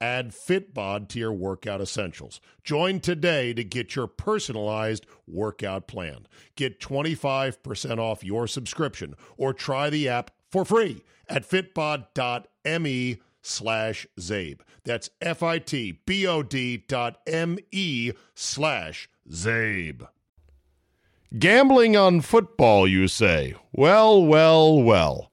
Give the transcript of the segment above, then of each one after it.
Add Fitbod to your workout essentials. Join today to get your personalized workout plan. Get 25% off your subscription or try the app for free at fitbod.me slash Zabe. That's F-I-T-B-O-D dot M-E slash Zabe. Gambling on football, you say? Well, well, well.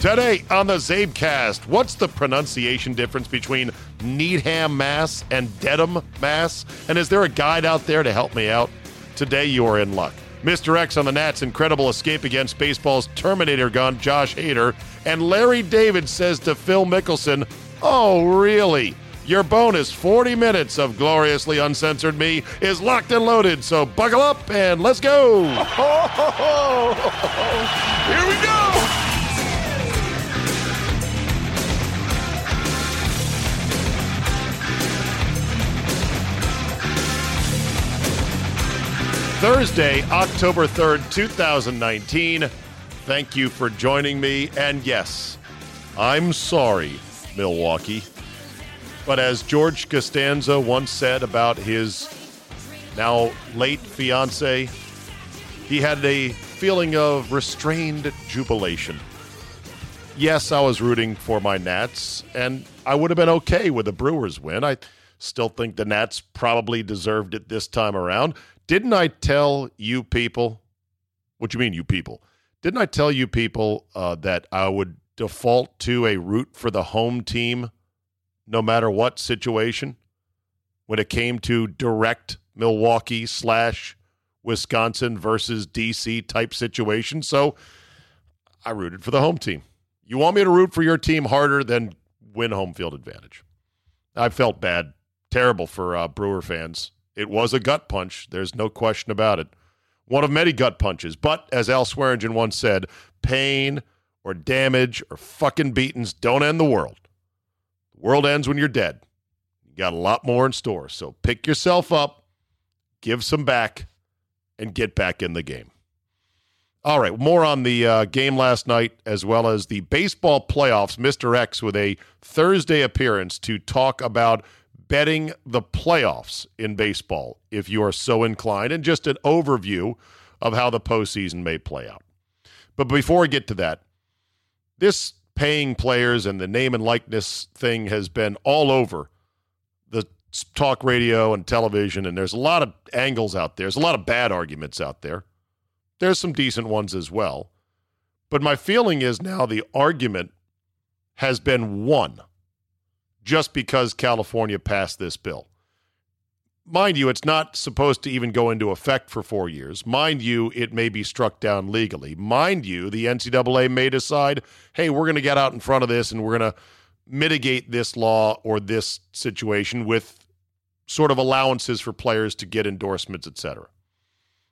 Today on the Zabecast, what's the pronunciation difference between Needham, Mass and Dedham, Mass? And is there a guide out there to help me out? Today you are in luck. Mr. X on the Nats' incredible escape against baseball's Terminator gun, Josh Hader. And Larry David says to Phil Mickelson, Oh, really? Your bonus 40 minutes of gloriously uncensored me is locked and loaded, so buckle up and let's go. Here we go. Thursday, October 3rd, 2019. Thank you for joining me. And yes, I'm sorry, Milwaukee. But as George Costanza once said about his now late fiance, he had a feeling of restrained jubilation. Yes, I was rooting for my Nats, and I would have been okay with a Brewers win. I still think the Nats probably deserved it this time around. Didn't I tell you people? What you mean, you people? Didn't I tell you people uh, that I would default to a root for the home team no matter what situation when it came to direct Milwaukee slash Wisconsin versus DC type situation? So I rooted for the home team. You want me to root for your team harder than win home field advantage? I felt bad, terrible for uh, Brewer fans it was a gut punch. There's no question about it. One of many gut punches. But as Al Swearingen once said, pain or damage or fucking beatings don't end the world. The world ends when you're dead. You got a lot more in store. So pick yourself up, give some back, and get back in the game. All right, more on the uh, game last night as well as the baseball playoffs. Mr. X with a Thursday appearance to talk about betting the playoffs in baseball if you are so inclined, and just an overview of how the postseason may play out. But before I get to that, this paying players and the name and likeness thing has been all over the talk radio and television, and there's a lot of angles out there. There's a lot of bad arguments out there. There's some decent ones as well. But my feeling is now the argument has been won just because California passed this bill. Mind you, it's not supposed to even go into effect for four years. Mind you, it may be struck down legally. Mind you, the NCAA may decide, hey, we're going to get out in front of this and we're going to mitigate this law or this situation with sort of allowances for players to get endorsements, et cetera.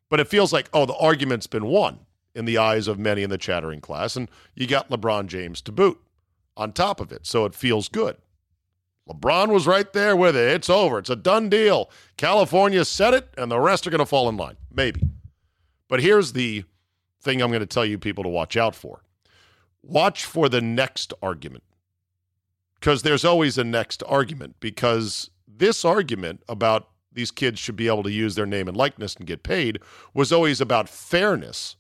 But it feels like, oh, the argument's been won in the eyes of many in the chattering class, and you got LeBron James to boot on top of it. So it feels good. LeBron was right there with it. It's over. It's a done deal. California said it, and the rest are going to fall in line. Maybe. But here's the thing I'm going to tell you people to watch out for watch for the next argument because there's always a next argument because this argument about these kids should be able to use their name and likeness and get paid was always about fairness,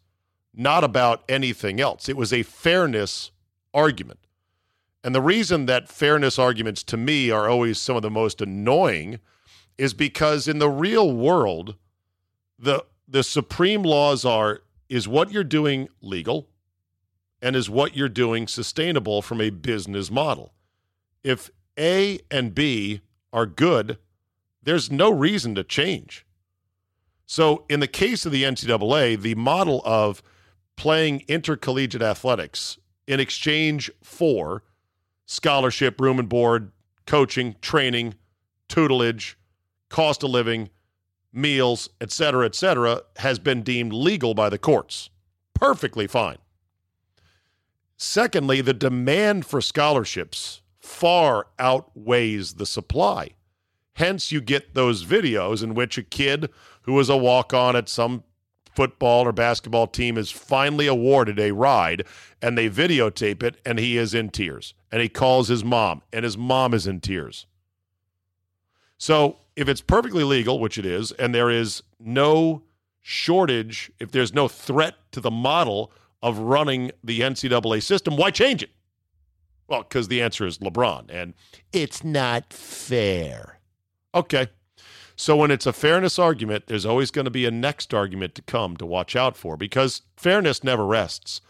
not about anything else. It was a fairness argument. And the reason that fairness arguments to me are always some of the most annoying is because in the real world, the the supreme laws are is what you're doing legal and is what you're doing sustainable from a business model. If A and B are good, there's no reason to change. So, in the case of the NCAA, the model of playing intercollegiate athletics in exchange for scholarship, room and board, coaching, training, tutelage, cost of living, meals, etc., cetera, et cetera, has been deemed legal by the courts. Perfectly fine. Secondly, the demand for scholarships far outweighs the supply. Hence, you get those videos in which a kid who was a walk on at some football or basketball team is finally awarded a ride and they videotape it and he is in tears and he calls his mom and his mom is in tears. So, if it's perfectly legal, which it is, and there is no shortage, if there's no threat to the model of running the NCAA system, why change it? Well, because the answer is LeBron, and it's not fair. Okay. So when it's a fairness argument, there's always going to be a next argument to come to watch out for because fairness never rests.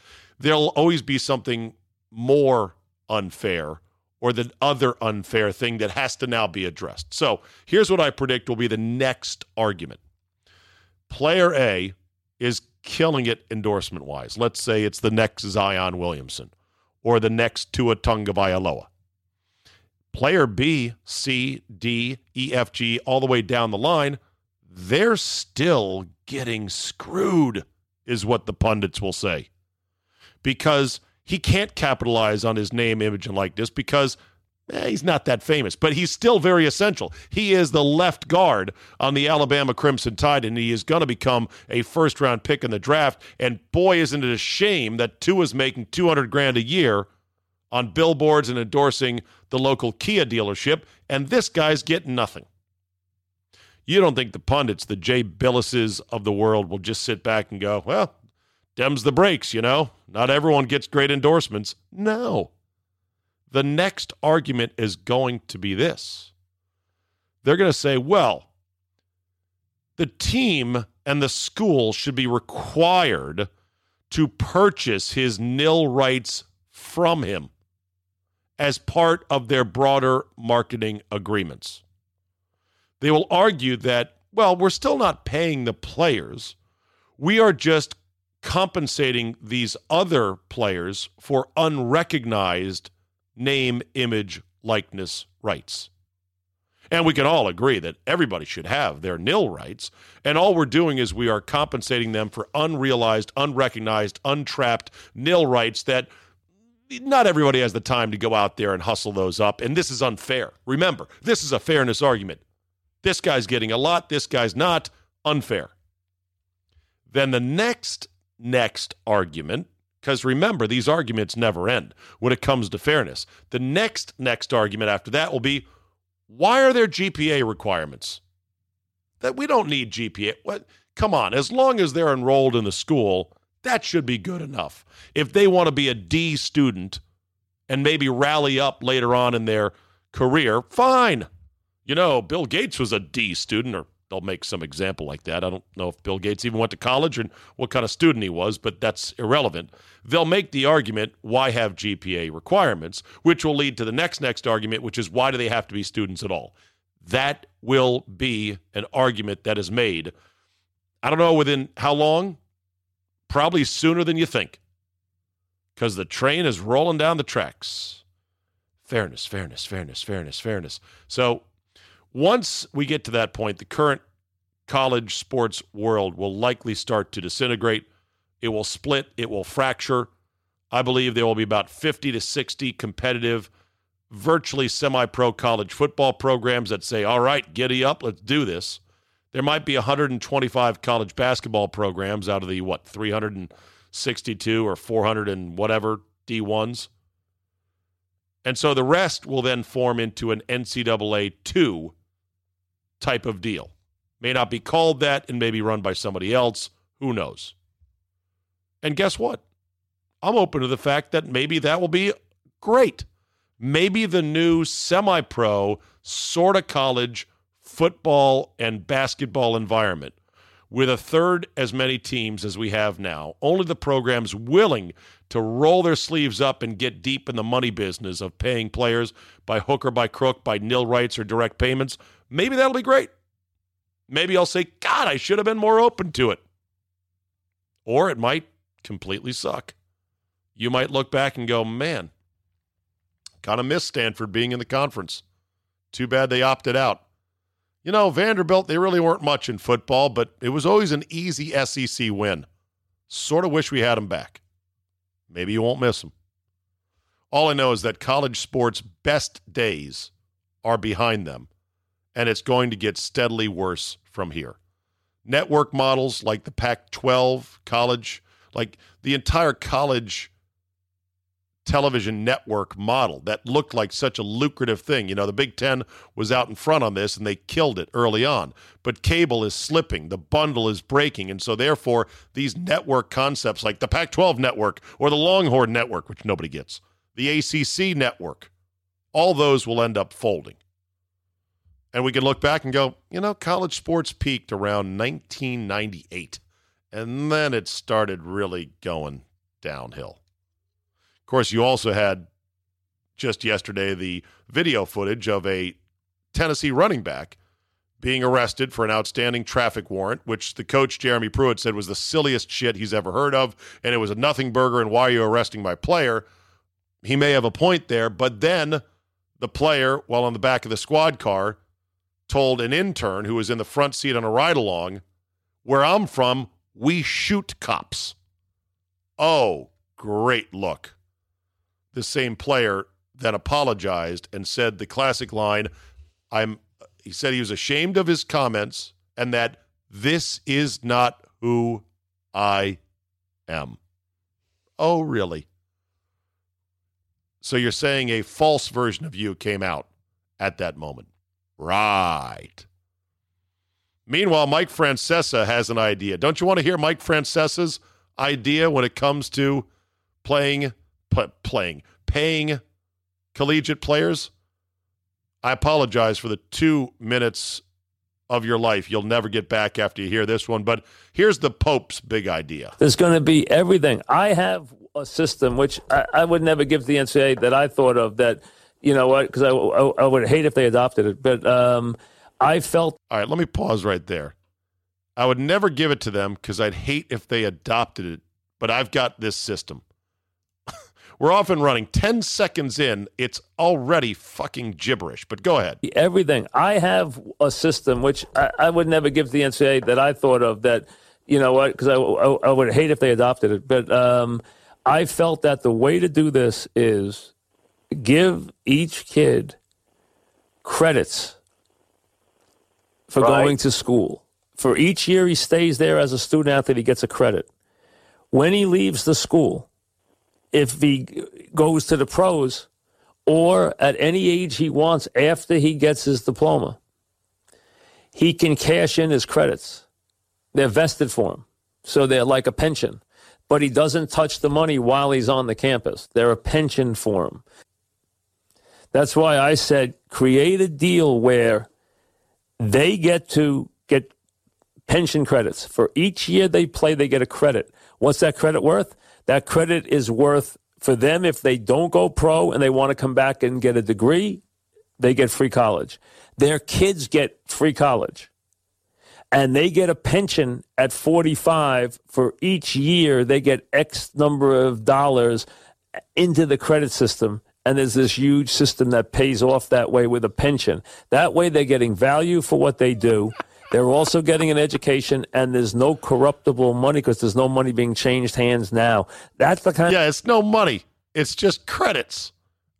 There'll always be something more unfair or the other unfair thing that has to now be addressed. So here's what I predict will be the next argument. Player A is killing it endorsement wise. Let's say it's the next Zion Williamson or the next Tua Tagovailoa. Player B, C, D, E, F, G, all the way down the line, they're still getting screwed, is what the pundits will say. Because he can't capitalize on his name, image, and likeness because eh, he's not that famous, but he's still very essential. He is the left guard on the Alabama Crimson Tide, and he is going to become a first round pick in the draft. And boy, isn't it a shame that Tua is making 200 grand a year on billboards and endorsing the local Kia dealership, and this guy's getting nothing. You don't think the pundits, the Jay Bilases of the world, will just sit back and go, well, Dems the breaks, you know? Not everyone gets great endorsements. No. The next argument is going to be this they're going to say, well, the team and the school should be required to purchase his nil rights from him as part of their broader marketing agreements. They will argue that, well, we're still not paying the players. We are just compensating these other players for unrecognized name, image, likeness rights. And we can all agree that everybody should have their nil rights. And all we're doing is we are compensating them for unrealized, unrecognized, untrapped nil rights that not everybody has the time to go out there and hustle those up. And this is unfair. Remember, this is a fairness argument. This guy's getting a lot, this guy's not. Unfair. Then the next next argument because remember these arguments never end when it comes to fairness the next next argument after that will be why are there gpa requirements that we don't need gpa what come on as long as they're enrolled in the school that should be good enough if they want to be a d student and maybe rally up later on in their career, fine. You know, Bill Gates was a D student, or they'll make some example like that. I don't know if Bill Gates even went to college and what kind of student he was, but that's irrelevant. They'll make the argument, why have GPA requirements, which will lead to the next next argument, which is why do they have to be students at all? That will be an argument that is made. I don't know within how long, probably sooner than you think, because the train is rolling down the tracks. Fairness, fairness, fairness, fairness, fairness. So once we get to that point, the current college sports world will likely start to disintegrate. It will split, it will fracture. I believe there will be about 50 to 60 competitive, virtually semi pro college football programs that say, all right, giddy up, let's do this. There might be 125 college basketball programs out of the, what, 362 or 400 and whatever D1s. And so the rest will then form into an NCAA 2 type of deal. May not be called that and may be run by somebody else. Who knows? And guess what? I'm open to the fact that maybe that will be great. Maybe the new semi pro, sort of college football and basketball environment with a third as many teams as we have now, only the programs willing to roll their sleeves up and get deep in the money business of paying players by hook or by crook, by nil rights or direct payments, maybe that'll be great. Maybe I'll say, God, I should have been more open to it. Or it might completely suck. You might look back and go, man, kind of miss Stanford being in the conference. Too bad they opted out. You know, Vanderbilt, they really weren't much in football, but it was always an easy SEC win. Sort of wish we had them back. Maybe you won't miss them. All I know is that college sports' best days are behind them, and it's going to get steadily worse from here. Network models like the Pac 12 college, like the entire college television network model that looked like such a lucrative thing. You know, the Big Ten was out in front on this and they killed it early on. But cable is slipping, the bundle is breaking. And so, therefore, these network concepts like the Pac 12 network or the Longhorn network, which nobody gets, the ACC network, all those will end up folding. And we can look back and go, you know, college sports peaked around 1998. And then it started really going downhill. Of course, you also had just yesterday the video footage of a Tennessee running back being arrested for an outstanding traffic warrant, which the coach Jeremy Pruitt said was the silliest shit he's ever heard of, and it was a nothing burger. And why are you arresting my player? He may have a point there, but then the player, while on the back of the squad car, told an intern who was in the front seat on a ride along, Where I'm from, we shoot cops. Oh, great look. The same player that apologized and said the classic line, I'm he said he was ashamed of his comments and that this is not who I am. Oh, really? So you're saying a false version of you came out at that moment. Right. Meanwhile, Mike Francesa has an idea. Don't you want to hear Mike Francesa's idea when it comes to playing, p- playing, paying collegiate players? I apologize for the two minutes of your life you'll never get back after you hear this one, but here's the Pope's big idea. There's going to be everything. I have a system which I, I would never give to the NCAA that I thought of that, you know what, because I, I, I, would hate if they adopted it. But um, I felt. All right, let me pause right there. I would never give it to them because I'd hate if they adopted it, but I've got this system. We're often running 10 seconds in, it's already fucking gibberish. But go ahead. Everything. I have a system which I, I would never give to the NCAA that I thought of that, you know what, because I, I, I, would hate if they adopted it. But um, I felt that the way to do this is give each kid credits for right. going to school. For each year he stays there as a student athlete, he gets a credit. When he leaves the school, if he goes to the pros or at any age he wants after he gets his diploma, he can cash in his credits. They're vested for him. So they're like a pension. but he doesn't touch the money while he's on the campus. They're a pension for him. That's why I said create a deal where they get to get pension credits. For each year they play, they get a credit. What's that credit worth? That credit is worth for them if they don't go pro and they want to come back and get a degree, they get free college. Their kids get free college. And they get a pension at 45 for each year. They get X number of dollars into the credit system and there's this huge system that pays off that way with a pension. That way, they're getting value for what they do. They're also getting an education, and there's no corruptible money because there's no money being changed hands now. That's the kind. Yeah, it's no money. It's just credits.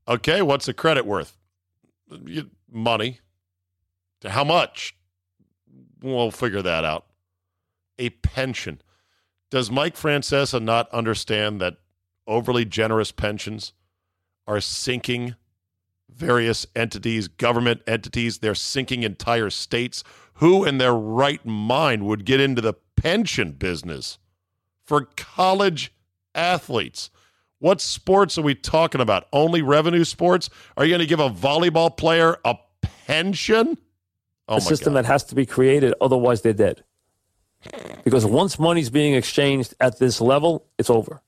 Okay, what's a credit worth? Money. How much? We'll figure that out. A pension. Does Mike Francesa not understand that overly generous pensions are sinking various entities, government entities. They're sinking entire states. Who in their right mind would get into the pension business for college athletes? What sports are we talking about? Only revenue sports? Are you going to give a volleyball player a pension? Oh a system God. that has to be created, otherwise they're dead. Because once money's being exchanged at this level, it's over.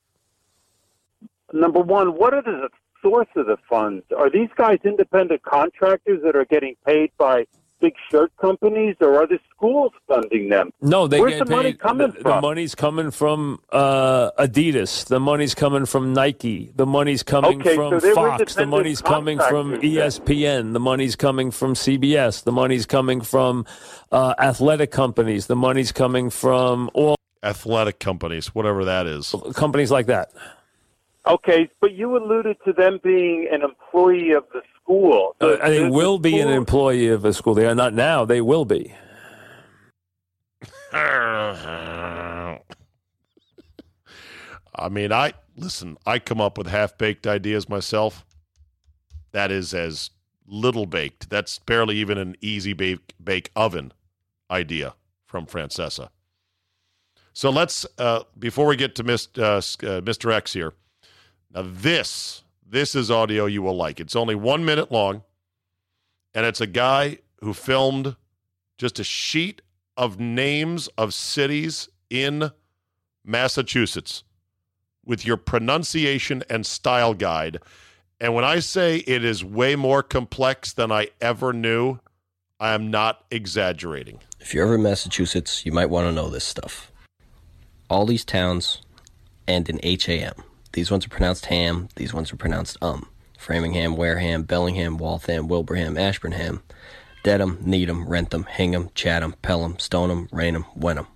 Number one, what are the source of the funds? Are these guys independent contractors that are getting paid by big shirt companies, or are the schools funding them? No, they Where's get the paid, money coming the, from? The money's coming from uh, Adidas. The money's coming from Nike. The money's coming okay, from so Fox. The money's coming from ESPN. Then. The money's coming from CBS. The money's coming from uh, athletic companies. The money's coming from all athletic companies, whatever that is. Companies like that. Okay, but you alluded to them being an employee of the school. uh, they will the be an employee of a school. They are not now. They will be. I mean, I listen. I come up with half baked ideas myself. That is as little baked. That's barely even an easy bake bake oven idea from Francesa. So let's uh, before we get to Mr. Uh, uh, Mr. X here. Now, this, this is audio you will like. It's only one minute long, and it's a guy who filmed just a sheet of names of cities in Massachusetts with your pronunciation and style guide. And when I say it is way more complex than I ever knew, I am not exaggerating. If you're ever in Massachusetts, you might want to know this stuff. All these towns end in HAM. These ones are pronounced ham. These ones are pronounced um. Framingham, Wareham, Bellingham, Waltham, Wilbraham, Ashburnham, Dedham, Needham, Wrentham, Hingham, Chatham, Pelham, Stoneham, Raynham, Wenham.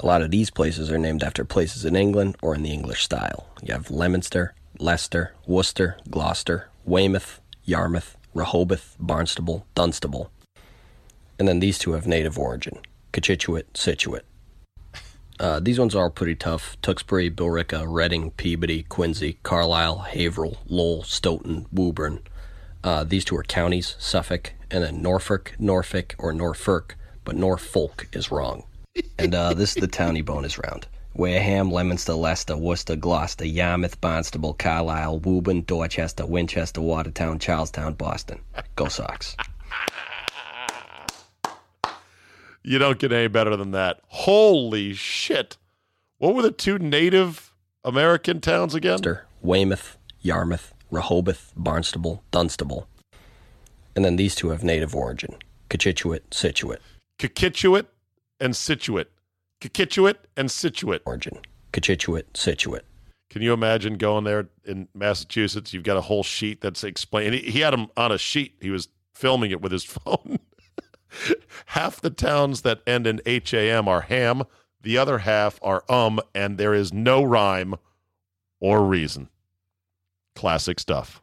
A lot of these places are named after places in England or in the English style. You have Leominster, Leicester, Worcester, Gloucester, Weymouth, Yarmouth, Rehoboth, Barnstable, Dunstable. And then these two have native origin Cochituate, Scituate. Uh, these ones are pretty tough. Tewksbury, Billerica, Reading, Peabody, Quincy, Carlisle, Haverhill, Lowell, Stoughton, Woburn. Uh, these two are counties, Suffolk, and then Norfolk, Norfolk, or Norfolk, but Norfolk is wrong. And uh, this is the towny bonus round. Wareham, Leominster, Leicester, Worcester, Gloucester, Yarmouth, Barnstable, Carlisle, Woburn, Dorchester, Winchester, Watertown, Charlestown, Boston. Go Sox. You don't get any better than that. Holy shit. What were the two native American towns again? Weymouth, Yarmouth, Rehoboth, Barnstable, Dunstable. And then these two have native origin Cochituate, Scituate. Cochituate and Scituate. Cochituate and Scituate. Origin Cochituate, Scituate. Can you imagine going there in Massachusetts? You've got a whole sheet that's explaining. He, he had him on a sheet. He was filming it with his phone. half the towns that end in HAM are ham, the other half are um, and there is no rhyme or reason. Classic stuff.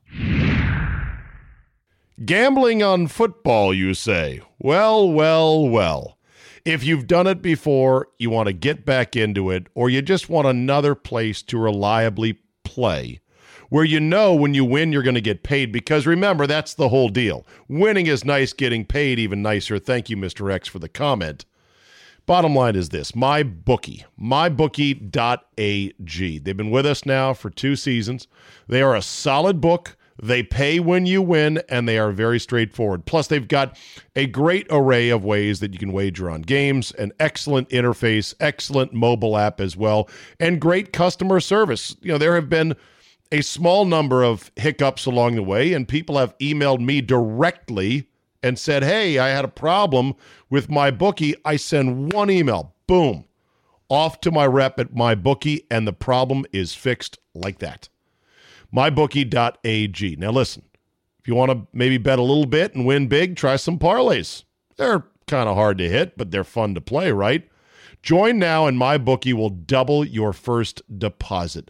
Gambling on football, you say? Well, well, well. If you've done it before, you want to get back into it, or you just want another place to reliably play where you know when you win, you're going to get paid. Because remember, that's the whole deal. Winning is nice, getting paid even nicer. Thank you, Mr. X, for the comment. Bottom line is this my bookie, mybookie.ag. They've been with us now for two seasons. They are a solid book. They pay when you win, and they are very straightforward. Plus, they've got a great array of ways that you can wager on games, an excellent interface, excellent mobile app as well, and great customer service. You know, there have been a small number of hiccups along the way, and people have emailed me directly and said, Hey, I had a problem with my bookie. I send one email, boom, off to my rep at my bookie, and the problem is fixed like that mybookie.ag. Now, listen, if you want to maybe bet a little bit and win big, try some parlays. They're kind of hard to hit, but they're fun to play, right? Join now, and MyBookie will double your first deposit.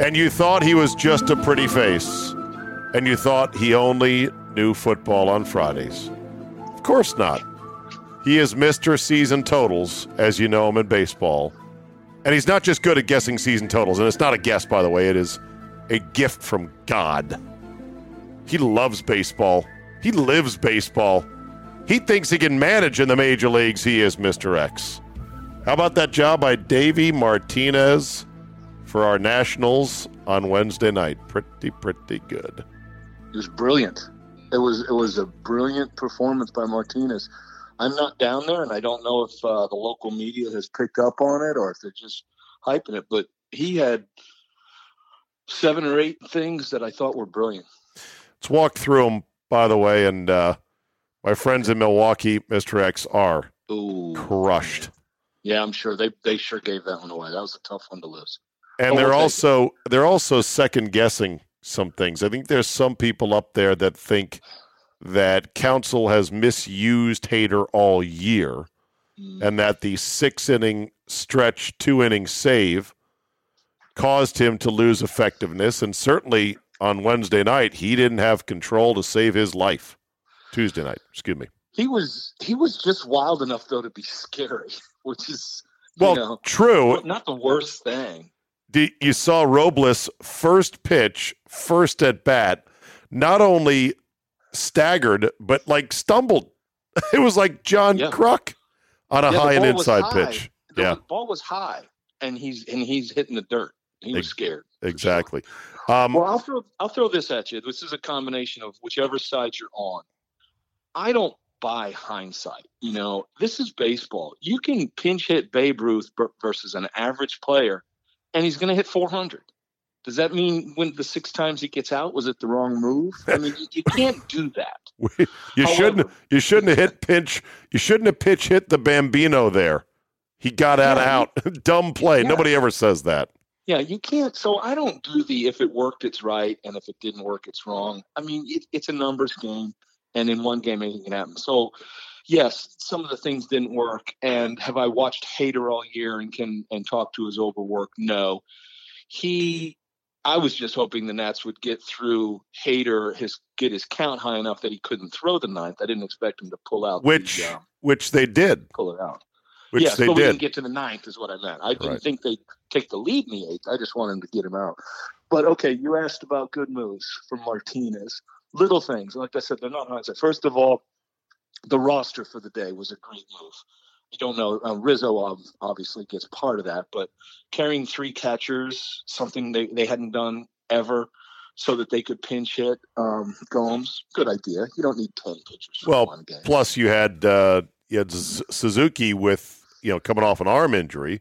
And you thought he was just a pretty face. And you thought he only knew football on Fridays. Of course not. He is Mr. Season Totals, as you know him in baseball. And he's not just good at guessing season totals, and it's not a guess, by the way, it is a gift from God. He loves baseball. He lives baseball. He thinks he can manage in the major leagues. He is Mr. X. How about that job by Davey Martinez? For our Nationals on Wednesday night. Pretty, pretty good. It was brilliant. It was it was a brilliant performance by Martinez. I'm not down there, and I don't know if uh, the local media has picked up on it or if they're just hyping it. But he had seven or eight things that I thought were brilliant. Let's walk through them, by the way. And uh, my friends in Milwaukee, Mr. X, are Ooh. crushed. Yeah, I'm sure they they sure gave that one away. That was a tough one to lose and they're also they're also second guessing some things. I think there's some people up there that think that Counsell has misused Hader all year, mm. and that the six inning stretch, two inning save caused him to lose effectiveness. And certainly on Wednesday night, he didn't have control to save his life. Tuesday night, excuse me. He was he was just wild enough though to be scary, which is well know, true. Not the worst thing you saw Robles first pitch, first at bat, not only staggered but like stumbled. It was like John yeah. Kruk on a yeah, high and inside pitch. The yeah, ball was high, and he's and he's hitting the dirt. He was scared. Exactly. Um, well, I'll throw I'll throw this at you. This is a combination of whichever side you're on. I don't buy hindsight. You know, this is baseball. You can pinch hit Babe Ruth versus an average player and he's going to hit 400. Does that mean when the six times he gets out was it the wrong move? I mean, you, you can't do that. you However, shouldn't. You shouldn't have hit pinch. You shouldn't have pitch hit the Bambino there. He got out yeah, out. Dumb play. Yeah. Nobody ever says that. Yeah, you can't. So I don't do the if it worked, it's right, and if it didn't work, it's wrong. I mean, it, it's a numbers game, and in one game anything can happen. So yes, some of the things didn't work. And have I watched Hader all year and can and talk to his overwork? No. He I was just hoping the Nats would get through Hader, his get his count high enough that he couldn't throw the ninth. I didn't expect him to pull out which the, um, which they did pull it out. Which yes, they but did. we didn't get to the ninth, is what I meant. I didn't right. think they'd take the lead in the eighth. I just wanted to get him out. But okay, you asked about good moves from Martinez. Little things, like I said, they're not hindsight. First of all, the roster for the day was a great move. You don't know uh, Rizzo obviously gets part of that, but carrying three catchers, something they, they hadn't done ever, so that they could pinch hit um, Gomes. Good idea. You don't need ten pitchers. well, plus you had uh, you had Z- Suzuki with you know coming off an arm injury.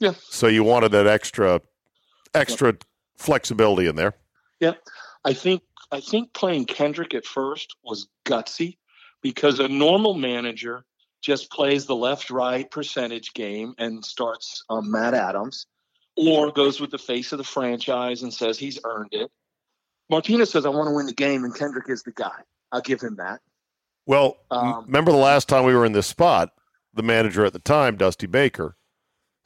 Yeah. So you wanted that extra extra yep. flexibility in there. Yeah, I think I think playing Kendrick at first was gutsy because a normal manager just plays the left right percentage game and starts um, Matt Adams or goes with the face of the franchise and says he's earned it. Martinez says, I want to win the game, and Kendrick is the guy. I'll give him that. Well, um, remember the last time we were in this spot, the manager at the time, Dusty Baker,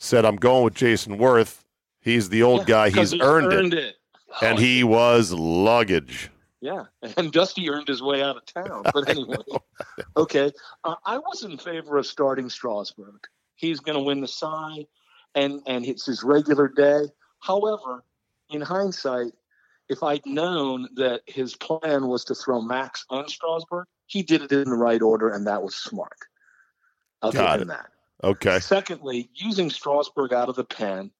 said, "I'm going with Jayson Werth. He's the old Yeah, guy. 'cause He's, earned, it. it. and he was luggage." Yeah, and Dusty earned his way out of town. But anyway, okay. Uh, I was in favor of starting Strasburg. He's going to win the side, and and it's his regular day. However, in hindsight, if I'd known that his plan was to throw Max on Strasburg, he did it in the right order, and that was smart. I'll Got give him that. Okay, Secondly, using Strasburg out of the pen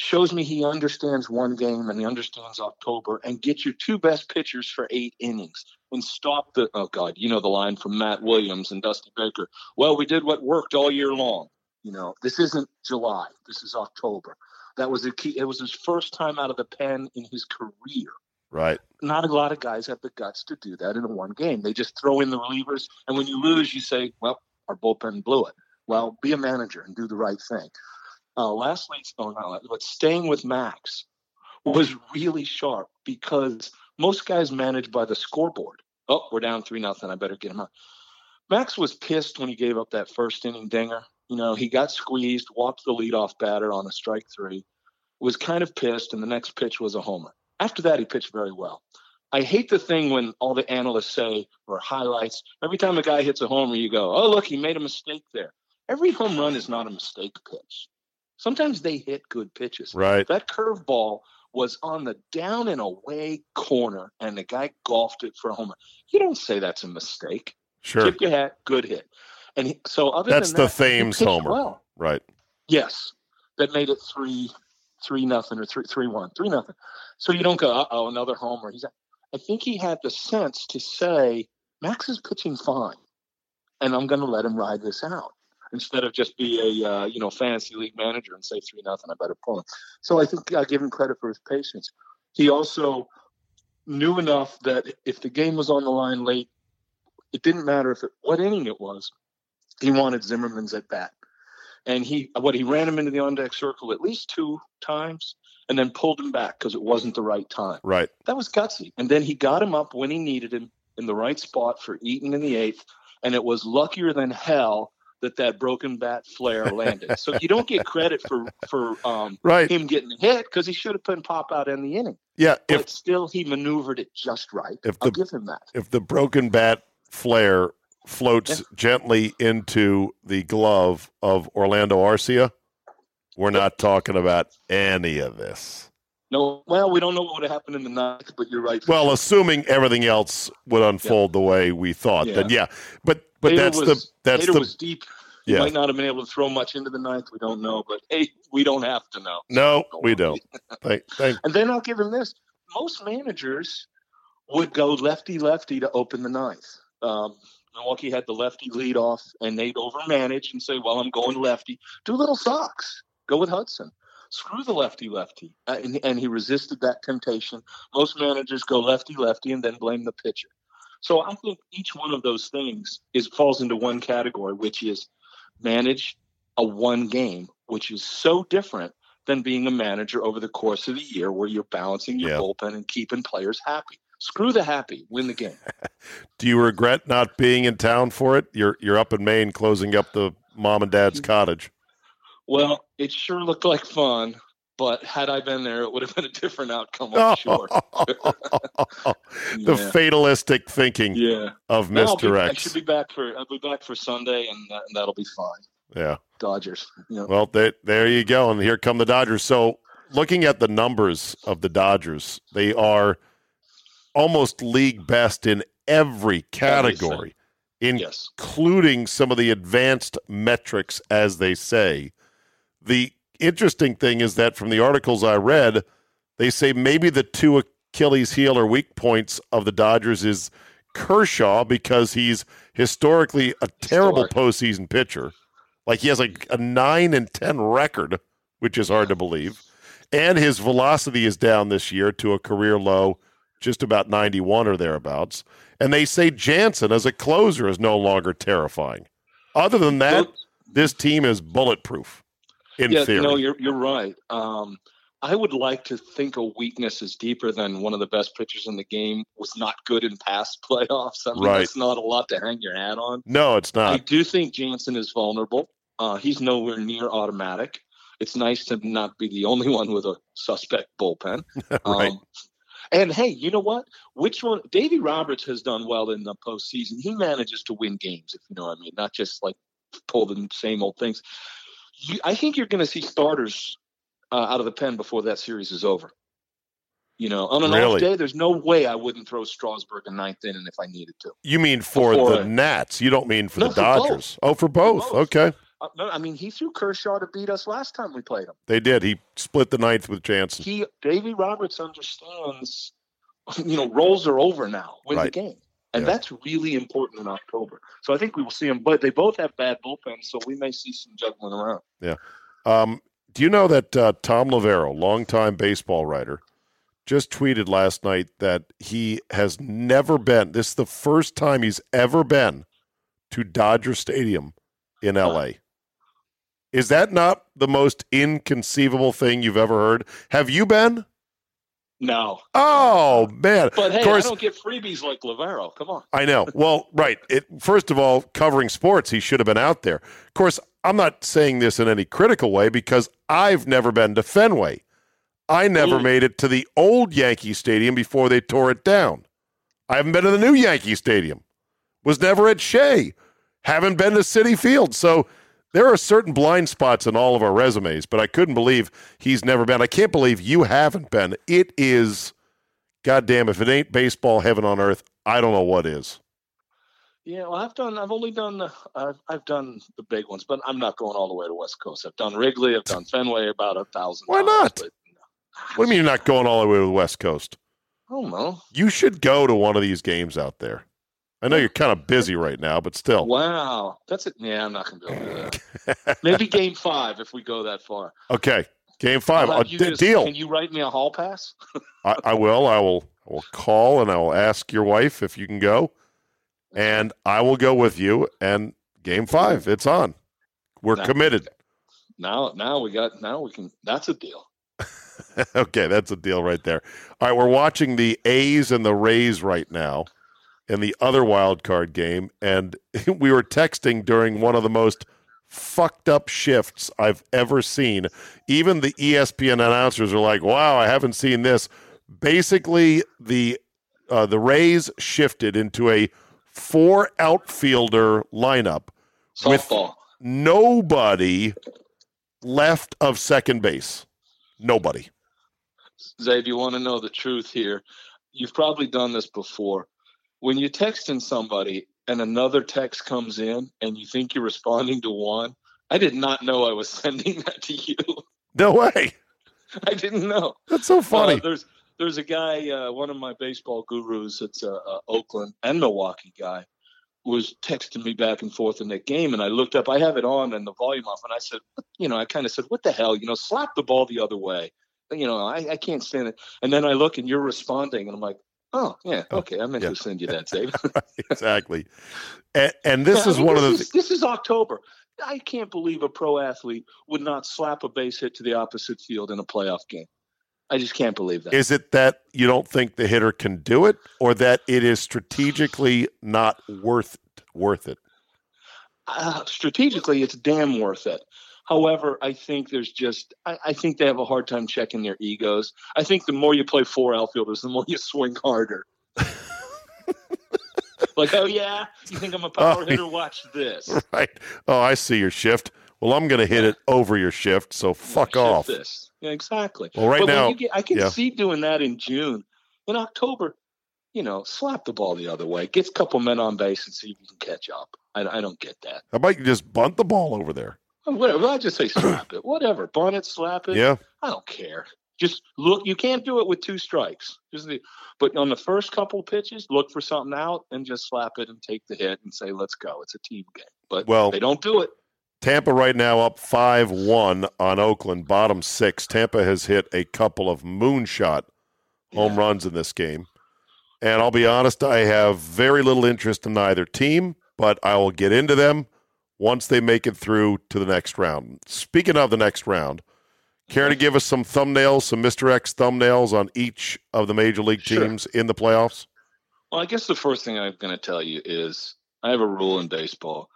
shows me he understands one game and he understands October and get your two best pitchers for eight innings and stop the oh god, you know the line from Matt Williams and Dusty Baker. Well, we did what worked all year long. You know, this isn't July. This is October. That was a key. It was his first time out of the pen in his career. right. Not a lot of guys have the guts to do that in a one game. They just throw in the relievers, and when you lose, you say, "Well, our bullpen blew it." Well, be a manager and do the right thing. Uh, lastly, oh no, but staying with Max was really sharp because most guys manage by the scoreboard. Oh, we're down three nothing. I better get him out. Max was pissed when he gave up that first inning dinger. You know, he got squeezed, walked the leadoff batter on a strike three, was kind of pissed, and the next pitch was a homer. After that, he pitched very well. I hate the thing when all the analysts say or highlights every time a guy hits a homer, you go, "Oh, look, he made a mistake there." Every home run is not a mistake pitch. Sometimes they hit good pitches. Right. That curveball was on the down and away corner, and the guy golfed it for a homer. You don't say that's a mistake. Sure. Tip your hat, good hit. And he, so other That's than the that, he Thames homer. Well, Right. yes, that made it three, three nothing or three, three one, three nothing. So you don't go, uh oh, another homer. He's. I think he had the sense to say, Max is pitching fine, and I'm going to let him ride this out instead of just be a uh, you know fantasy league manager and say three nothing. I better pull him. So I think I give him credit for his patience. He also knew enough that if the game was on the line late, it didn't matter if it, what inning it was. He wanted Zimmerman's at bat, and he what he ran him into the on deck circle at least two times, and then pulled him back because it wasn't the right time. Right. That was gutsy. And then he got him up when he needed him in the right spot for Eaton in the eighth, and it was luckier than hell that that broken bat flare landed. so you don't get credit for for um, Right. him getting hit because he should have put pop out in the inning. Yeah. But If still, he maneuvered it just right. If I'll the- give him that. if the broken bat flare floats gently into the glove of Orlando Arcia, we're not talking about any of this. No, well, we don't know what would have happened in the ninth, but you're right. Well, assuming everything else would unfold the way we thought, then yeah. But but Hader that's was, the that's Hader the was deep. Yeah. might not have been able to throw much into the ninth. We don't know, but hey, we don't have to know. no, we don't. Thank, thank And then I'll give him this: most managers would go lefty lefty to open the ninth. Um, Milwaukee had the lefty lead off, and they'd overmanage and say, "Well, I'm going lefty." Doolittle socks. Go with Hudson. Screw the lefty lefty, uh, and, and he resisted that temptation. Most managers go lefty lefty and then blame the pitcher. So I think each one of those things is falls into one category, which is manage a one game, which is so different than being a manager over the course of the year where you're balancing your Yeah. bullpen and keeping players happy. Screw the happy, win the game. Do you regret not being in town for it? You're you're up in Maine closing up the mom and dad's hmm. cottage. Well, it sure looked like fun, but had I been there, it would have been a different outcome, I'm sure. the Yeah. fatalistic thinking Yeah. of No, I'll be- Mr. I X. should be back for I'll be back for Sunday and, that, and that'll be fine. Yeah. Dodgers. Know, Well, there, there you go. And here come the Dodgers. So, looking at the numbers of the Dodgers, they are almost league best in every category, yes. including some of the advanced metrics, as they say. The interesting thing is that from the articles I read, they say maybe the two Achilles heel or weak points of the Dodgers is Kershaw because he's historically a terrible Historic. postseason pitcher. Like he has like a nine and ten record, which is hard to believe. And his velocity is down this year to a career low, just about 91 or thereabouts. And they say Jansen as a closer is no longer terrifying. Other than that, this team is bulletproof in yeah, theory. no, you're you're right. Um, I would like to think a weakness is deeper than one of the best pitchers in the game was not good in past playoffs. I mean, Right. that's not a lot to hang your hat on. no, it's not. I do think Jansen is vulnerable. Uh, he's nowhere near automatic. it's nice to not be the only one with a suspect bullpen. right. Um, and hey, you know what? Which one? Davy Roberts has done well in the postseason. He manages to win games, if you know what I mean, not just like pull the same old things. You, I think you're going to see starters uh, out of the pen before that series is over. You know, on an really? off day, there's no way I wouldn't throw Strasburg a ninth inning if I needed to. You mean for Before the I, Nats? You don't mean for no, the Dodgers? For oh, for both. For both. Okay. Uh, no, I mean he threw Kershaw to beat us last time we played him. They did. He split the ninth with Jansen. He Davy Roberts understands. You know, roles are over now. Win right. the game, and yeah. that's really important in October. So I think we will see them. But they both have bad bullpens, so we may see some juggling around. Yeah. Um, do you know that uh, Thom Loverro, longtime baseball writer, just tweeted last night that he has never been, this is the first time he's ever been to Dodger Stadium in LA. Is that not the most inconceivable thing you've ever heard? Have you been? No. Oh man! But hey, course, I don't get freebies like Loverro. Come on. I know. Well, right. It, first of all, covering sports, he should have been out there. Of course, I'm not saying this in any critical way because I've never been to Fenway. I never made it to the old Yankee Stadium before they tore it down. I haven't been to the new Yankee Stadium. Was never at Shea. Haven't been to Citi Field. So there are certain blind spots in all of our resumes, but I couldn't believe he's never been. I can't believe you haven't been. It is, goddamn, if it ain't baseball heaven on earth, I don't know what is. Yeah, well, I've done. I've only done. The, I've I've done the big ones, but I'm not going all the way to West Coast. I've done Wrigley. I've done Fenway about a thousand. Why times, not? But, what do you mean you're not going all the way to the West Coast? I don't know. You should go to one of these games out there. I know you're kind of busy right now, but still. Wow, that's it. Yeah, I'm not going to be able to do that. Maybe game five if we go that far. Okay, game five. Uh, a d- just, deal. Can you write me a hall pass? I, I, will. I will. I will call and I will ask your wife if you can go, and I will go with you. And game five, it's on. We're now, committed. Now, now we got. Now we can. That's a deal. okay, that's a deal right there. All right, we're watching the A's and the Rays right now in the other wild card game, and we were texting during one of the most fucked up shifts I've ever seen. Even the ESPN announcers are like, "Wow, I haven't seen this." Basically, the uh, the Rays shifted into a four outfielder lineup Softball. with nobody left of second base. Nobody. Zay, if you want to know the truth here, you've probably done this before. When you're texting somebody and another text comes in and you think you're responding to one, I did not know I was sending that to you. No way. I didn't know. That's so funny. Uh, there's there's a guy, uh, one of my baseball gurus, it's a, a Oakland and Milwaukee guy, was texting me back and forth in that game, and I looked up. I have it on and the volume off, and I said, you know, I kind of said, "What the hell?" You know, slap the ball the other way. You know, I, I can't stand it. And then I look, and you're responding, and I'm like, "Oh, yeah, oh, okay, I meant yeah. to send you that, Dave." exactly. And, and this yeah, is I mean, one this of the. Is, this is October. I can't believe a pro athlete would not slap a base hit to the opposite field in a playoff game. I just can't believe that. Is it that you don't think the hitter can do it, or that it is strategically not worth worth it? Uh, strategically, it's damn worth it. However, I think there's just I, I, think they have a hard time checking their egos. I think the more you play four outfielders, the more you swing harder. like, oh yeah, you think I'm a power oh, hitter? Watch this. Right. Oh, I see your shift. Well, I'm going to hit it over your shift, so fuck yeah, off. This. Yeah, exactly. Well, right but now, get, I can yeah. see doing that in June. In October, you know, slap the ball the other way, get a couple men on base, and see if you can catch up. I, I don't get that. How about you just bunt the ball over there? Whatever. I just say slap it. Whatever. Bunt it, slap it. Yeah. I don't care. Just look. You can't do it with two strikes. Just the, but on the first couple pitches, look for something out and just slap it and take the hit and say, "Let's go." It's a team game. But well, they don't do it. Tampa right now up 5 1 on Oakland, bottom six. Tampa has hit a couple of moonshot home yeah. runs in this game. And I'll be honest, I have very little interest in either team, but I will get into them once they make it through to the next round. Speaking of the next round, care to give us some thumbnails, some Mr. X thumbnails on each of the major league teams sure. in the playoffs? Well, I guess the first thing I'm going to tell you is I have a rule in baseball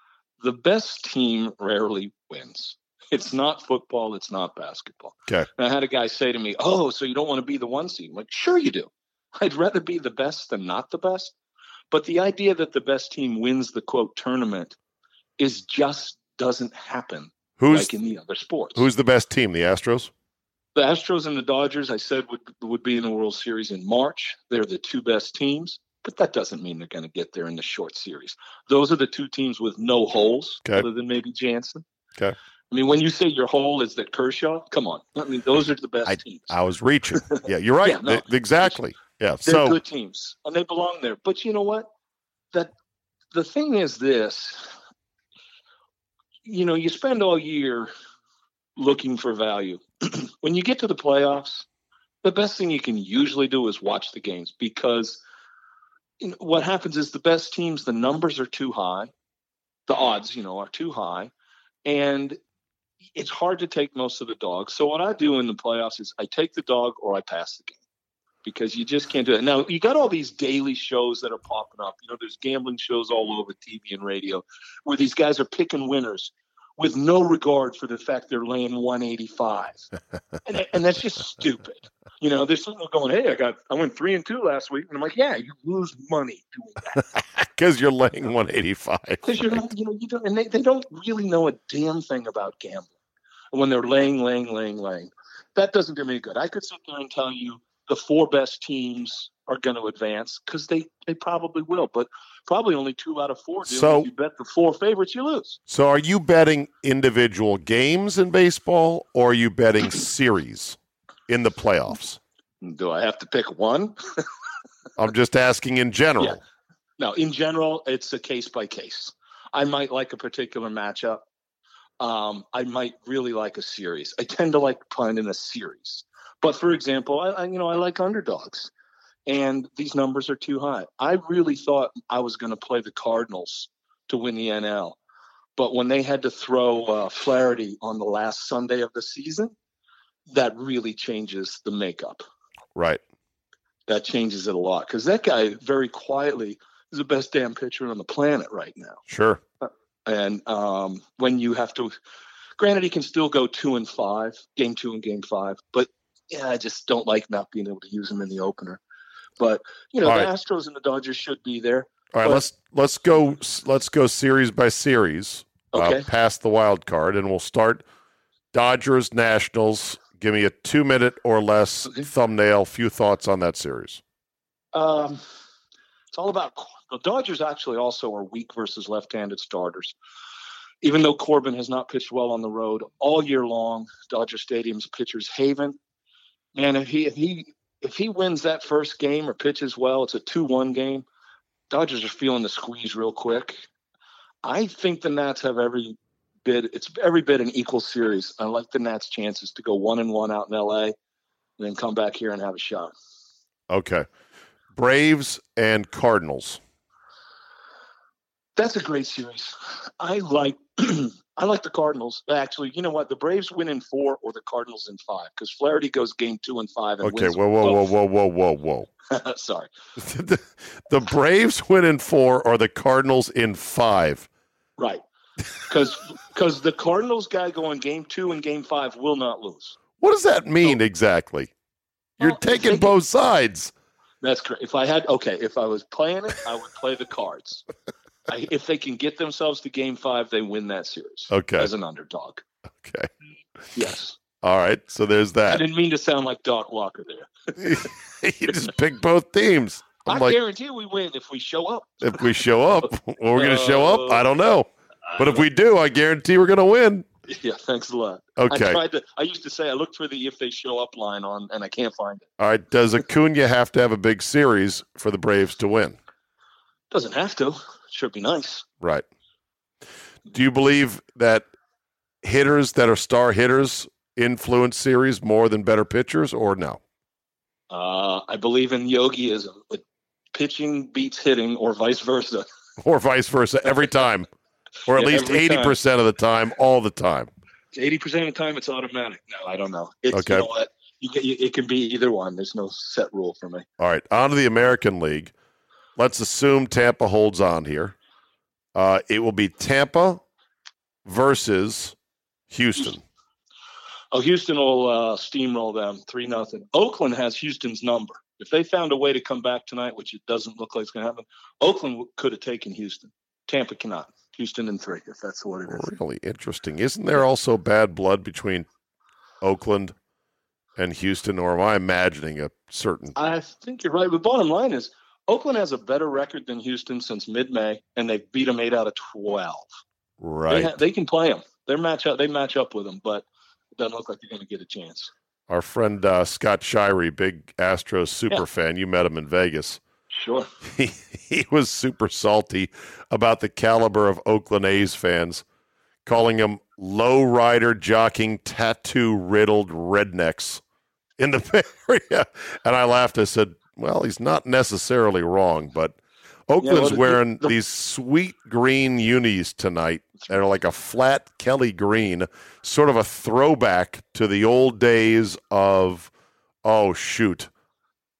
the best team rarely wins. It's not football. It's not basketball. Okay. And I had a guy say to me, "Oh, so you don't want to be the one seed?" I'm like, "Sure you do. I'd rather be the best than not the best." But the idea that the best team wins the quote tournament is just doesn't happen Who's like in the other sports. who's the best team? The Astros. the Astros and the Dodgers? I said would would be in the World Series in March. They're the two best teams, but that doesn't mean they're going to get there in the short series. Those are the two teams with no holes, Okay. other than maybe Jansen. Okay. I mean, when you say your hole is that Kershaw, come on. I mean, those are the best I- teams. I was reaching. Yeah, you're right. Yeah, no. Th- exactly. Yeah. They're So good teams, and they belong there. But you know what? That the thing is this. You know, you spend all year looking for value. when you get to the playoffs, the best thing you can usually do is watch the games because you know, what happens is the best teams, the numbers are too high, the odds, you know, are too high, and it's hard to take most of the dogs. So what I do in the playoffs is I take the dog or I pass the game because you just can't do it. Now you got all these daily shows that are popping up. You know, there's gambling shows all over TV and radio where these guys are picking winners with no regard for the fact they're laying 185, and, and that's just stupid. You know, there's someone going, "Hey, I got I went three and two last week," and I'm like, "Yeah, you lose money doing that because you're laying 185. because you're not, you know, you don't, and they, they don't really know a damn thing about gambling. And when they're laying, laying, laying, laying, that doesn't do me good. I could sit there and tell you the four best teams are going to advance because they they probably will, but probably only two out of four do. So- if you bet the four favorites, you lose. So are you betting individual games in baseball or are you betting series in the playoffs? Do I have to pick one? I'm just asking in general. Yeah. No, in general, it's a case by case. I might like a particular matchup. Um, I might really like a series. I tend to like playing in a series. But for example, I, I you know I like underdogs, and these numbers are too high. I really thought I was going to play the Cardinals to win the NL, but when they had to throw uh, Flaherty on the last Sunday of the season, that really changes the makeup Right. that changes it a lot because that guy very quietly is the best damn pitcher on the planet right now. Sure. And um, when you have to, granted, he can still go two and five, game two and game five, but yeah, I just don't like not being able to use him in the opener. But you know, All the right. Astros and the Dodgers should be there. All right, But- let's let's go let's go series by series. Okay. Uh, past the wild card and we'll start Dodgers Nationals. Give me a 2 minute or less Okay. thumbnail, few thoughts on that series. Um, it's all about the Dodgers. Actually, also are weak versus left-handed starters. Even though Corbin has not pitched well on the road all year long, Dodger Stadium's pitcher's haven. Man, if he if he if he wins that first game or pitches well, it's a two-one game. Dodgers are feeling the squeeze real quick. I think the Nats have every bit. It's every bit an equal series. I like the Nats' chances to go one and one out in L.A. and then come back here and have a shot. Okay. Braves and Cardinals. That's a great series. I like I like the Cardinals. Actually, you know what? The Braves win in four or the Cardinals in five because Flaherty goes game two and five and Okay, wins whoa, whoa, whoa, both. whoa, whoa, whoa, whoa. Sorry. the, the Braves win in four or the Cardinals in five. Right. Because because the Cardinals guy going game two and game five will not lose. What does that mean exactly? You're Well, taking they- both sides. That's correct. If I had okay, if I was playing it, I would play the Cards. I, if they can get themselves to game five, they win that series Okay. as an underdog. Okay. Yes. All right. So there's that. I didn't mean to sound like Doc Walker there. you just pick both teams. I'm I like, guarantee we win if we show up. if we show up, well, we're going to show up. Uh, I don't know. But if we do, I guarantee we're going to win. Yeah, thanks a lot. I Okay. tried to. I used to say I looked for the if they show up line on, and I can't find it. All right. Does Acuna have to have a big series for the Braves to win? Doesn't have to. Should be nice. Right. Do you believe that hitters that are star hitters influence series more than better pitchers or no? Uh, I believe in Yogiism. But pitching beats hitting, or vice versa. Or vice versa every time? Or at Yeah, least 80% of the time, all the time. Eighty percent of the time, it's automatic. No, I don't know. It's, Okay. You know what? You you, it can be either one. There's no set rule for me. All right, on to the American League. Let's assume Tampa holds on here. Uh, it will be Tampa versus Houston. Oh, Houston will uh, steamroll them three nothing. Oakland has Houston's number. If they found a way to come back tonight, which it doesn't look like it's going to happen, Oakland could have taken Houston. Tampa cannot. Houston in three, if that's what it is. Really interesting. Isn't there also bad blood between Oakland and Houston, or am I imagining a certain? I think you're right. But bottom line is, Oakland has a better record than Houston since mid-May, and they've beat them eight out of twelve. Right. They, ha- they can play them. They match up. They match up with them, but it doesn't look like they're going to get a chance. Our friend uh, Scott Shirey, big Astros super yeah. fan. You met him in Vegas. Sure. He, he was super salty about the caliber of Oakland A's fans, calling them low rider jockeying tattoo riddled rednecks in the Area. And I laughed. I said, well, he's not necessarily wrong, but Oakland's yeah, well, wearing the, these sweet green unis tonight. They're like a flat Kelly green, sort of a throwback to the old days of, oh, shoot,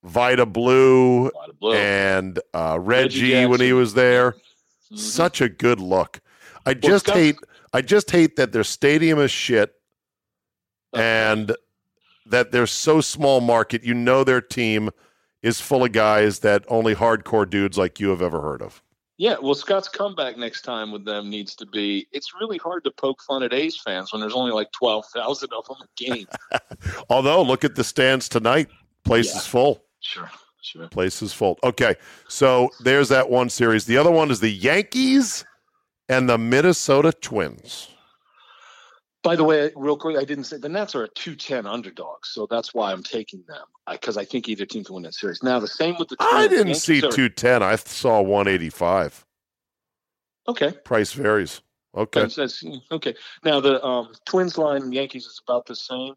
Vita Blue, Vida Blue. and uh, Reggie, Reggie when he was there. Mm-hmm. Such a good look. I just well, hate I just hate that their stadium is shit and that they're so small market. You know their team is full of guys that only hardcore dudes like you have ever heard of. Yeah, well, Scott's comeback next time with them needs to be. It's really hard to poke fun at A's fans when there's only like twelve thousand of them a game. Although, look at the stands tonight; place yeah. is full. Sure. Sure. Place is full. Okay. So there's that one series. The other one is the Yankees and the Minnesota Twins. By the way, real quick, I didn't say the Nets are a 210 underdogs, so that's why I'm taking them because I, I, think either team can win that series. Now, the same with the Twins. I didn't see 210. I saw 185. Okay. Price varies. Okay. That's, that's, okay. Now, the um, Twins line Yankees is about the same.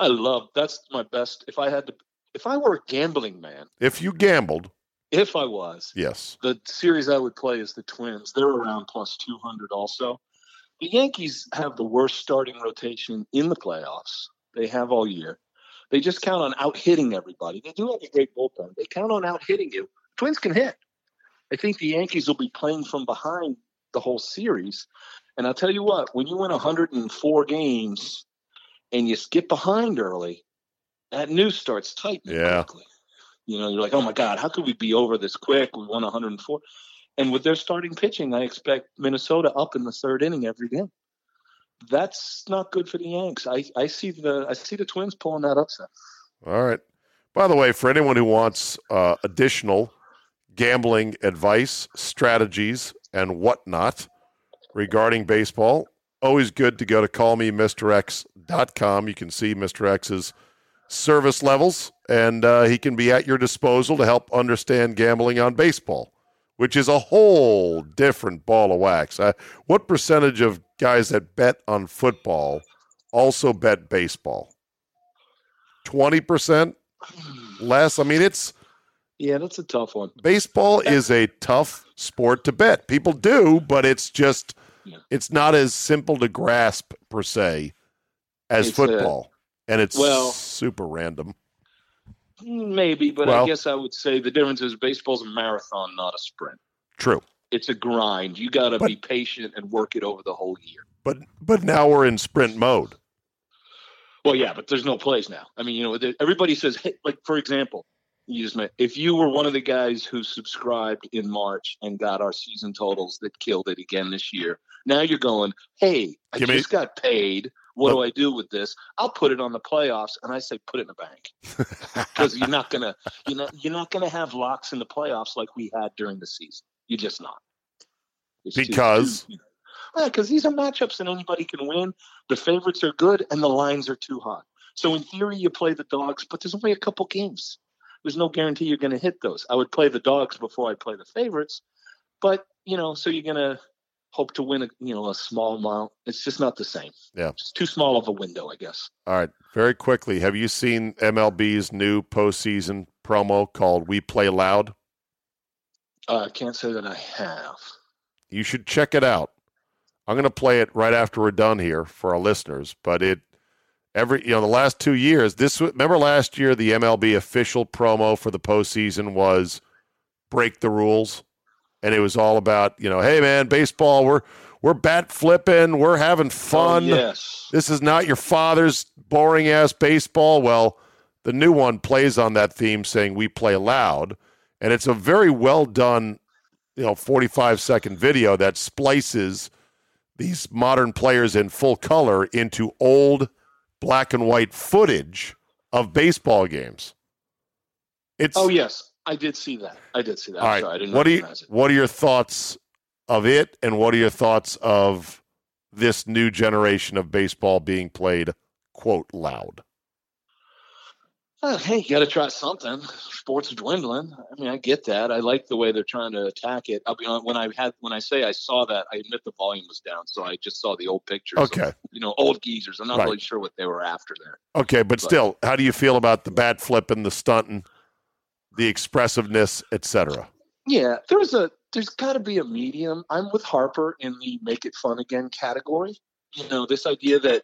I love that's my best. If I had to if I were a gambling man, if you gambled, if I was, yes, the series I would play is the Twins. They're around plus 200 also. The Yankees have the worst starting rotation in the playoffs. They have all year. They just count on out hitting everybody. They do have a great bullpen. They count on out hitting you. Twins can hit. I think the Yankees will be playing from behind the whole series. And I'll tell you what, when you win 104 games and you skip behind early, that news starts tightening yeah. quickly. You know, you're like, oh my God, how could we be over this quick? We won 104. And with their starting pitching, I expect Minnesota up in the third inning every game. That's not good for the Yanks. I, I see the I see the Twins pulling that upset. All right. By the way, for anyone who wants uh, additional gambling advice, strategies, and whatnot regarding baseball, always good to go to callmemrx.com. You can see Mr. X's service levels, and uh, he can be at your disposal to help understand gambling on baseball, which is a whole different ball of wax. Uh, what percentage of guys that bet on football also bet baseball? 20%? Less? I mean, it's. Yeah, that's a tough one. Baseball is a tough sport to bet. People do, but it's just. Yeah. It's not as simple to grasp per se as it's football and it's well super random. Maybe, but well, I guess I would say the difference is baseball's a marathon, not a sprint. True. It's a grind. You got to be patient and work it over the whole year. But but now we're in sprint mode. Well, yeah, but there's no plays now. I mean, you know, everybody says, hey, like for example, you just met, if you were one of the guys who subscribed in March and got our season totals that killed it again this year, now you're going, hey, I Give just me- got paid. What do I do with this? I'll put it on the playoffs, and I say put it in the bank because you're not gonna, you know, you're not gonna have locks in the playoffs like we had during the season. You're just not. It's because. Too, too, yeah, because these are matchups that anybody can win. The favorites are good, and the lines are too hot. So in theory, you play the dogs, but there's only a couple games. There's no guarantee you're going to hit those. I would play the dogs before I play the favorites, but you know, so you're going to hope to win a you know a small amount. It's just not the same. Yeah, it's too small of a window, I guess. All right, very quickly, have you seen MLB's new postseason promo called "We Play Loud"? Uh, I can't say that I have. You should check it out. I'm going to play it right after we're done here for our listeners. But it every you know the last two years. This remember last year the MLB official promo for the postseason was break the rules and it was all about you know, hey man, baseball, we're we're bat flipping, we're having oh, fun. Oh, yes. This is not your father's boring ass baseball. Well, the new one plays on that theme saying we play loud. And it's a very well done, you know, 45 second video that splices these modern players in full color into old black and white footage of baseball games. It's Oh yes, I did see that. I did see that. all sorry, I didn't what are you it. what are your thoughts of it and what are your thoughts of this new generation of baseball being played quote loud? Uh, hey, you got to try something. Sports are dwindling. I mean, I get that. I like the way they're trying to attack it. I'll be honest. When I had, when I say I saw that, I admit the volume was down, so I just saw the old pictures. of, Okay. you know, old geezers. I'm not Right. really sure what they were after there. Okay, but But- still, how do you feel about the bat flipping, the stunting, the expressiveness, etc.? Yeah, there's a there's got to be a medium. I'm with Harper in the make it fun again category. You know, this idea that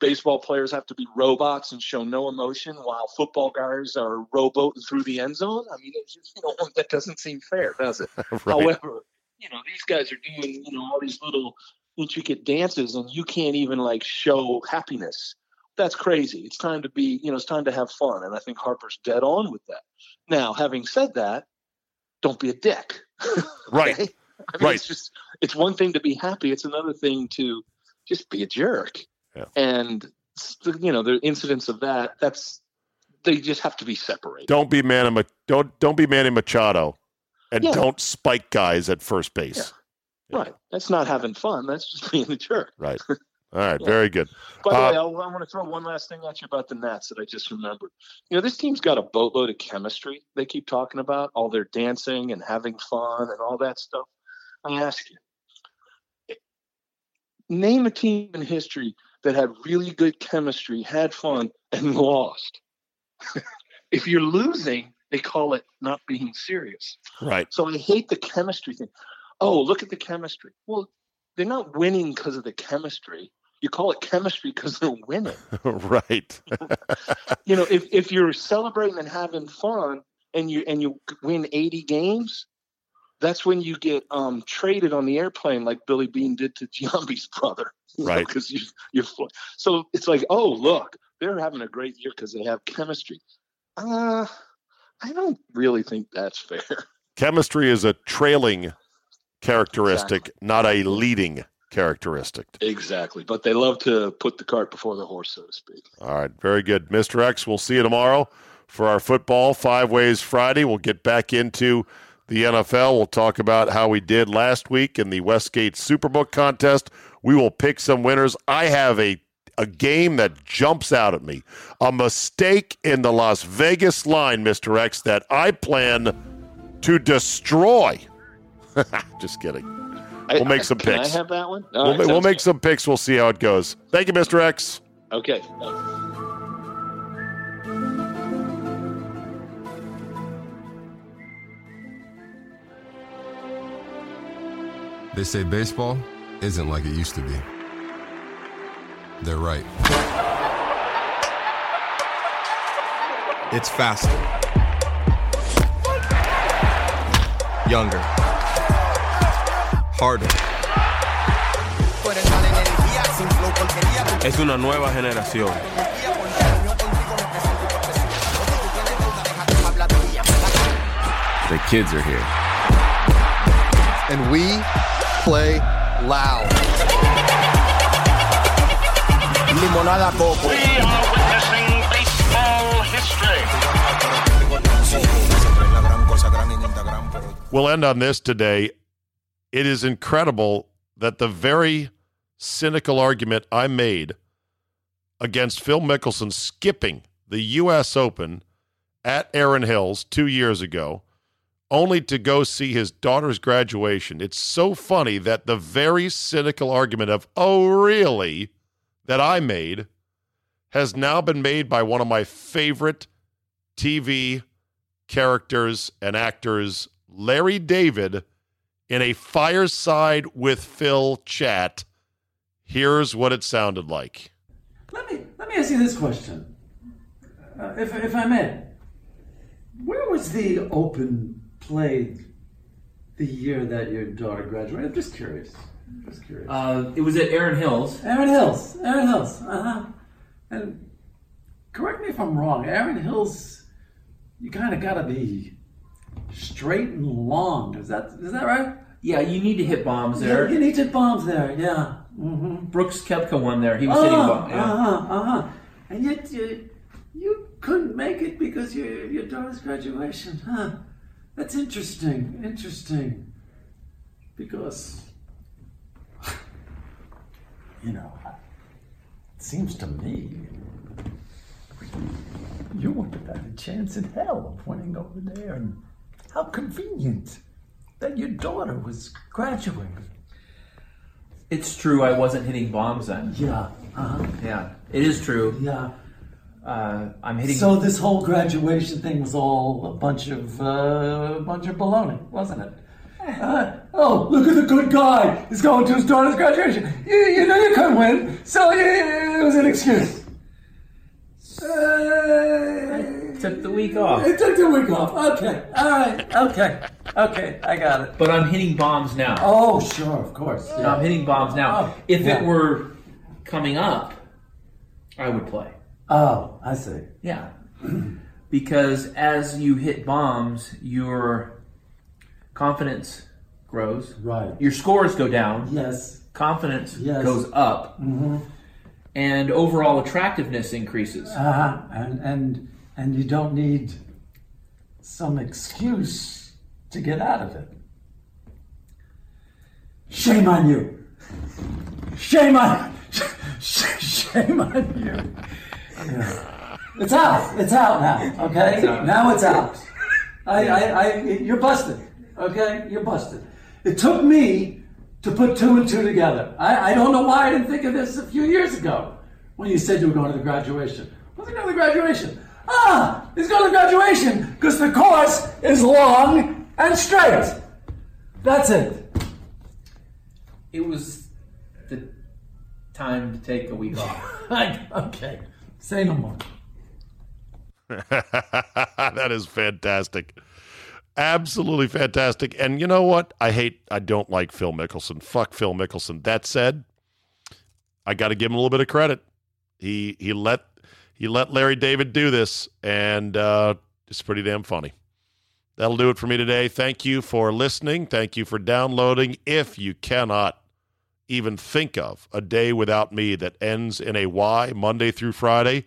baseball players have to be robots and show no emotion while football guys are rowboating through the end zone. I mean, it's just, you know, that doesn't seem fair, does it? right. However, you know, these guys are doing, you know, all these little intricate dances and you can't even like show happiness. That's crazy. It's time to be, you know, it's time to have fun. And I think Harper's dead on with that. Now, having said that, don't be a dick. Right. Okay? I mean, Right. It's just, it's one thing to be happy. It's another thing to just be a jerk. Yeah. And, you know, the incidents of that, that's, they just have to be separated. Don't be Manny, Ma- don't don't be Manny Machado, and Yeah. don't spike guys at first base. Right. That's not having fun. That's just being a jerk. Right. All right. Yeah. Very good. By the Uh, way, I'll, I want to throw one last thing at you about the Nats that I just remembered. You know, this team's got a boatload of chemistry they keep talking about, all their dancing and having fun and all that stuff. I ask you, name a team in history that had really good chemistry, had fun, and lost. if you're losing, they call it not being serious. Right. So I hate the chemistry thing. Oh, look at the chemistry. Well, they're not winning because of the chemistry. You call it chemistry because they're winning. right. You know, if, if you're celebrating and having fun and you and you win 80 games, that's when you get um, traded on the airplane like Billy Beane did to Giambi's brother. Right. Because you, you're so it's like, oh look, they're having a great year because they have chemistry. Uh, I don't really think that's fair. Chemistry is a trailing characteristic, not a leading characteristic. Exactly. But they love to put the cart before the horse, so to speak. All right, very good. Mr. X, we'll see you tomorrow for our football five ways Friday. We'll get back into the NFL. We'll talk about how we did last week in the Westgate Superbook contest. We will pick some winners. I have a a game that jumps out at me. A mistake in the Las Vegas line, Mr. X, that I plan to destroy. Just kidding. We'll make some Can picks. I have that one? All We'll, right, ma- we'll make good. some picks. We'll see how it goes. Thank you, Mr. X. Okay. They say baseball isn't like it used to be. They're right. It's faster. Younger. Harder. Es una nueva generación. The kids are here. And we play loud. Limonada Coco. We are witnessing baseball history. We'll end on this today. It is incredible that the very cynical argument I made against Phil Mickelson skipping the U.S. Open at Erin Hills two years ago, only to go see his daughter's graduation. It's so funny that the very cynical argument of, oh, really, that I made has now been made by one of my favorite TV characters and actors, Larry David, in a fireside with Phil chat. Here's what it sounded like. Let me let me ask you this question, uh, if if I may. Where was the Open played the year that your daughter graduated? I'm just curious. Just curious. Uh, it was at Erin Hills. Erin Hills. Erin Hills. Uh huh. And correct me if I'm wrong. Erin Hills, you kind of got to be straight and long. Is that is that right? Yeah, you need to hit bombs there. You, you need to hit bombs there. Yeah. Mm-hmm. Brooks Koepka won there. He was hitting Uh bombs. Yeah. huh. Uh huh. And yet you you couldn't make it because your your daughter's graduation, huh? That's interesting. Interesting. Because you know, it seems to me you wouldn't have had a chance in hell of winning over there, and how convenient that your daughter was graduating. It's true. I wasn't hitting bombs then. Yeah. Uh-huh. Yeah, it is true. Yeah. Uh, I'm hitting. So this whole graduation thing was all a bunch of uh, a bunch of baloney, wasn't it? Uh, oh, look at the good guy! He's going to his daughter's graduation. You, you know you couldn't win, so it was an excuse. Uh, took the week off. It took the week off. Okay, all right, okay, okay, I got it. But I'm hitting bombs now. Oh, sure, of course. No, I'm hitting bombs now. Oh, if yeah. it were coming up, I would play. Oh, I see. Yeah. because as you hit bombs, your confidence grows. Right. Your scores go down. Yes. Confidence Yes. goes up. Mm-hmm. And overall attractiveness increases. Uh-huh. And and and you don't need some excuse to get out of it. Shame on you. Shame on shame on you. Yeah. It's out. It's out now. Okay. It's out. Now it's out. I, I, I, you're busted. Okay, you're busted. It took me to put two and two together. I, I don't know why I didn't think of this a few years ago when you said you were going to the graduation. What's going to the graduation? Ah, he's going to graduation because the course is long and straight. That's it. It was the time to take a week off. okay, say no more. that is fantastic. Absolutely fantastic. And you know what? I hate, I don't like Phil Mickelson. Fuck Phil Mickelson. That said, I got to give him a little bit of credit. He he let he let Larry David do this, and uh, it's pretty damn funny. That'll do it for me today. Thank you for listening. Thank you for downloading. If you cannot even think of a day without me that ends in a Y, Monday through Friday,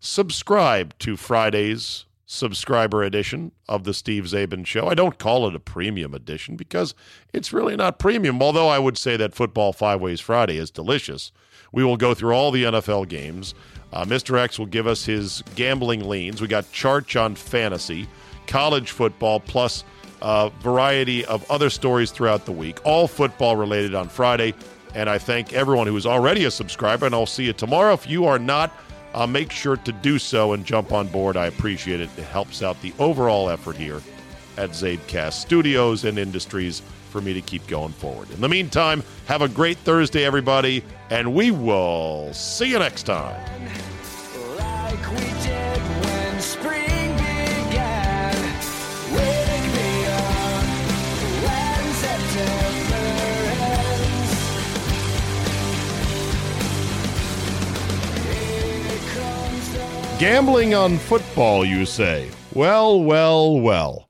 subscribe to Friday's subscriber edition of the Steve Czaban Show. I don't call it a premium edition because it's really not premium, although I would say that Football Five Ways Friday is delicious. We will go through all the NFL games. Uh, Mr. X will give us his gambling leans. We got charts on fantasy, college football, plus a variety of other stories throughout the week, all football related on Friday. And I thank everyone who is already a subscriber, and I'll see you tomorrow. If you are not, uh, make sure to do so and jump on board. I appreciate it. It helps out the overall effort here at Czabecast Studios and Industries for me to keep going forward. In the meantime, have a great Thursday, everybody, and we will see you next time. Like we did when spring began. Wake me when September ends. Comes Gambling on football, you say? Well, well, well.